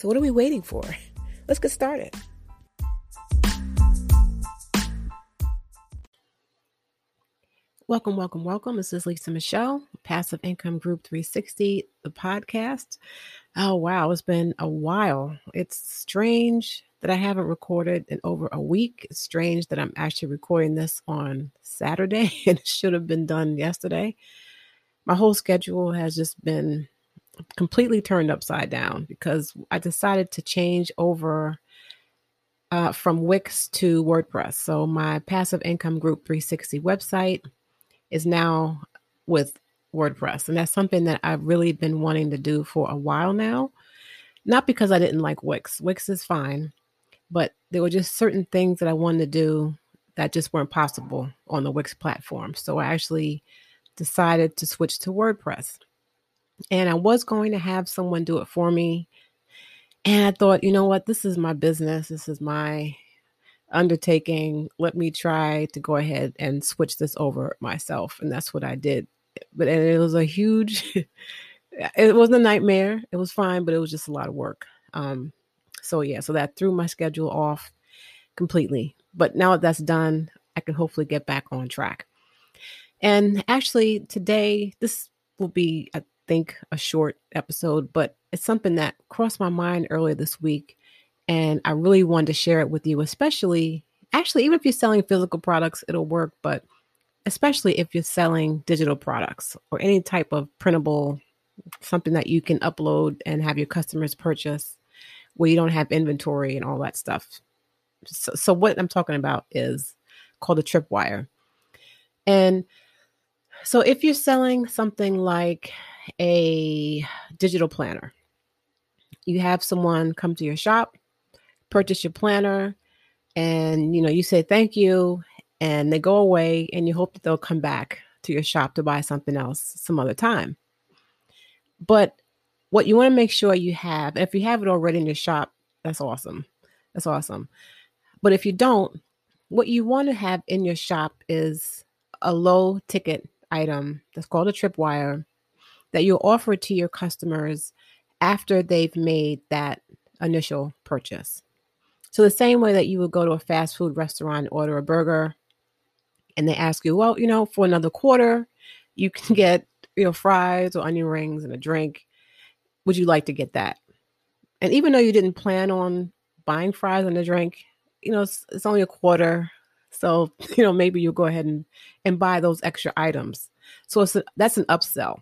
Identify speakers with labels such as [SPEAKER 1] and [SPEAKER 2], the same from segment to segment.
[SPEAKER 1] So, what are we waiting for? Let's get started. Welcome, welcome, welcome. This is Lisa Michelle, Passive Income Group 360, the podcast. Oh, wow, it's been a while. It's strange that I haven't recorded in over a week. It's strange that I'm actually recording this on Saturday and it should have been done yesterday. My whole schedule has just been completely turned upside down because I decided to change over uh, from Wix to WordPress. So my passive income group 360 website is now with WordPress. And that's something that I've really been wanting to do for a while now. Not because I didn't like Wix, Wix is fine, but there were just certain things that I wanted to do that just weren't possible on the Wix platform. So I actually decided to switch to WordPress. And I was going to have someone do it for me. And I thought, you know what? This is my business. This is my undertaking. Let me try to go ahead and switch this over myself. And that's what I did. But it was a huge, it wasn't a nightmare. It was fine, but it was just a lot of work. Um, so yeah, so that threw my schedule off completely. But now that that's done, I can hopefully get back on track. And actually, today, this will be, think, a short episode, but it's something that crossed my mind earlier this week. And I really wanted to share it with you, especially, actually, even if you're selling physical products, it'll work, but especially if you're selling digital products or any type of printable, something that you can upload and have your customers purchase where you don't have inventory and all that stuff. So, so what I'm talking about is called a tripwire. And so if you're selling something like a digital planner, you have someone come to your shop, purchase your planner, and you know, you say thank you and they go away and you hope that they'll come back to your shop to buy something else some other time. But what you want to make sure you have, if you have it already in your shop, that's awesome. That's awesome. But if you don't, what you want to have in your shop is a low ticket item that's called a tripwire that you'll offer to your customers after they've made that initial purchase. So, the same way that you would go to a fast food restaurant, order a burger, and they ask you, well, you know, for another quarter, you can get, you know, fries or onion rings and a drink. Would you like to get that? And even though you didn't plan on buying fries and a drink, you know, it's, it's only a quarter. So, you know, maybe you'll go ahead and, and buy those extra items. So it's a, that's an upsell.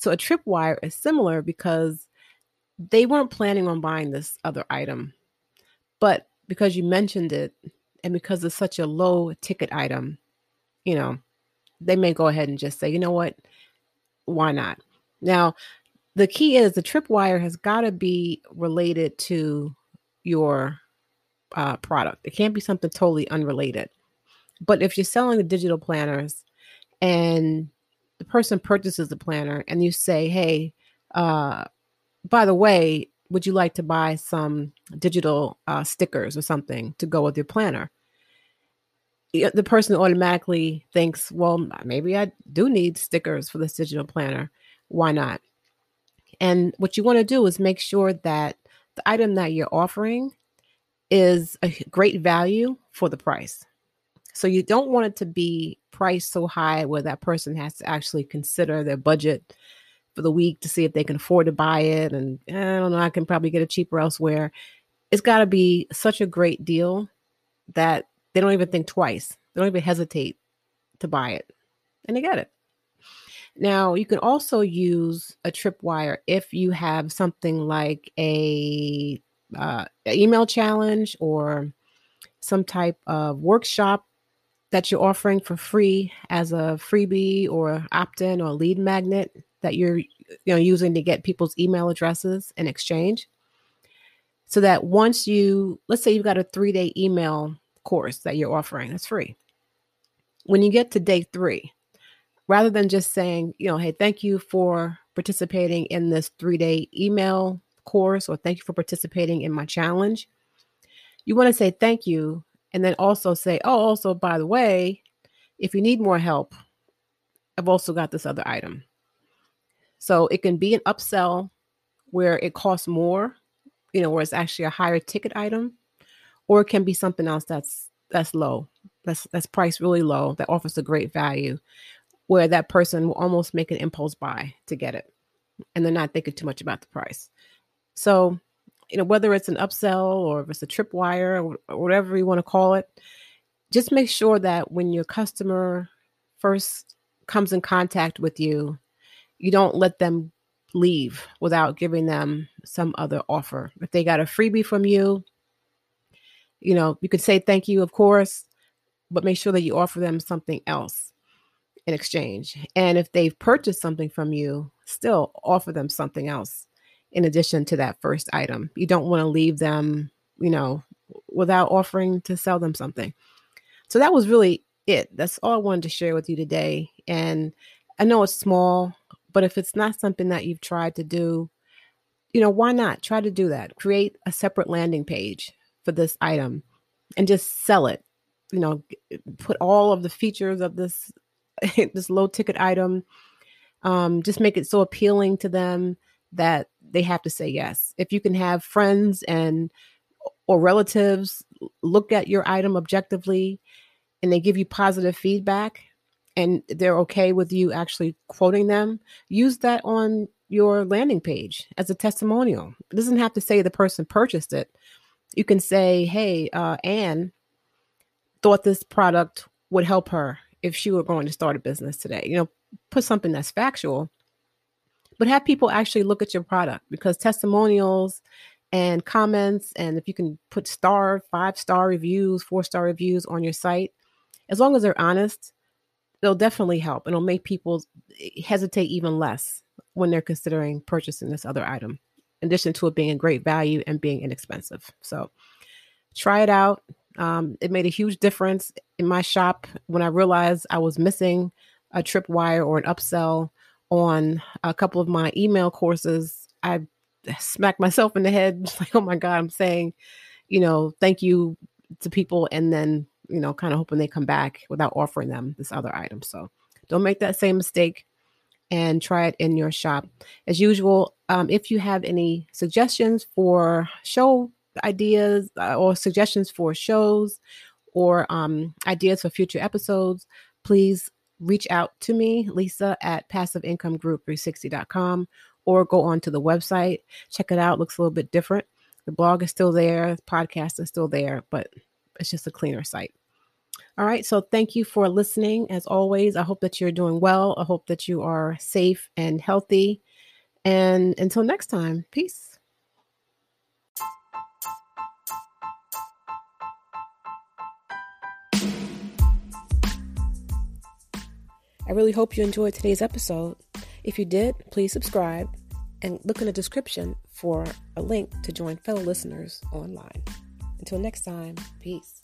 [SPEAKER 1] So a tripwire is similar because they weren't planning on buying this other item, but because you mentioned it and because it's such a low ticket item, you know, they may go ahead and just say, you know what, why not? Now, the key is the tripwire has got to be related to your uh, product. It can't be something totally unrelated. But if you're selling the digital planners and the person purchases the planner and you say, hey, uh, by the way, would you like to buy some digital uh, stickers or something to go with your planner? The person automatically thinks, well, maybe I do need stickers for this digital planner. Why not? And what you want to do is make sure that the item that you're offering is a great value for the price. So you don't want it to be priced so high where that person has to actually consider their budget for the week to see if they can afford to buy it. And I don't know, I can probably get it cheaper elsewhere. It's got to be such a great deal that they don't even think twice. They don't even hesitate to buy it. And they get it. Now, you can also use a tripwire if you have something like a uh, email challenge or some type of workshop that you're offering for free as a freebie or opt-in or lead magnet that you're you know using to get people's email addresses in exchange? So that once you let's say you've got a three day email course that you're offering that's free. When you get to day three rather than just saying you know hey thank you for participating in this three day email course or thank you for participating in my challenge you want to say thank you and then also say oh also by the way if you need more help i've also got this other item so it can be an upsell where it costs more, you know, where it's actually a higher ticket item, or it can be something else that's that's low, that's that's priced really low, that offers a great value, where that person will almost make an impulse buy to get it, and they're not thinking too much about the price. So, you know, whether it's an upsell or if it's a tripwire or whatever you want to call it, just make sure that when your customer first comes in contact with you you don't let them leave without giving them some other offer. If they got a freebie from you, you know, you could say thank you, of course, but make sure that you offer them something else in exchange. And if they've purchased something from you, still offer them something else in addition to that first item. You don't want to leave them, you know, without offering to sell them something. So that was really it. That's all I wanted to share with you today. And I know it's small, but if it's not something that you've tried to do, you know, why not try to do that? Create a separate landing page for this item and just sell it. You know, put all of the features of this this low ticket item. Um, just make it so appealing to them that they have to say yes. If you can have friends and or relatives look at your item objectively and they give you positive feedback, and they're okay with you actually quoting them, use that on your landing page as a testimonial. It doesn't have to say the person purchased it. You can say, hey, uh, Anne thought this product would help her if she were going to start a business today. You know, put something that's factual, but have people actually look at your product because testimonials and comments, and if you can put star, five star reviews, four star reviews on your site, as long as they're honest, they'll definitely help. And it'll make people hesitate even less when they're considering purchasing this other item in addition to it being a great value and being inexpensive. So try it out. Um, it made a huge difference in my shop when i realized i was missing a tripwire or an upsell on a couple of my email courses i smacked myself in the head like oh my god i'm saying you know thank you to people and then you know, kind of hoping they come back without offering them this other item. So don't make that same mistake and try it in your shop. As usual, um, if you have any suggestions for show ideas uh, or suggestions for shows or um, ideas for future episodes, please reach out to me, Lisa at passiveincomeGroup360.com, or go on to the website. Check it out. Looks a little bit different. The blog is still there, the podcast is still there, but it's just a cleaner site. All right. So thank you for listening. As always, I hope that you're doing well. I hope that you are safe and healthy. And until next time, peace. I really hope you enjoyed today's episode. If you did, please subscribe and look in the description for a link to join fellow listeners online. Until next time, peace.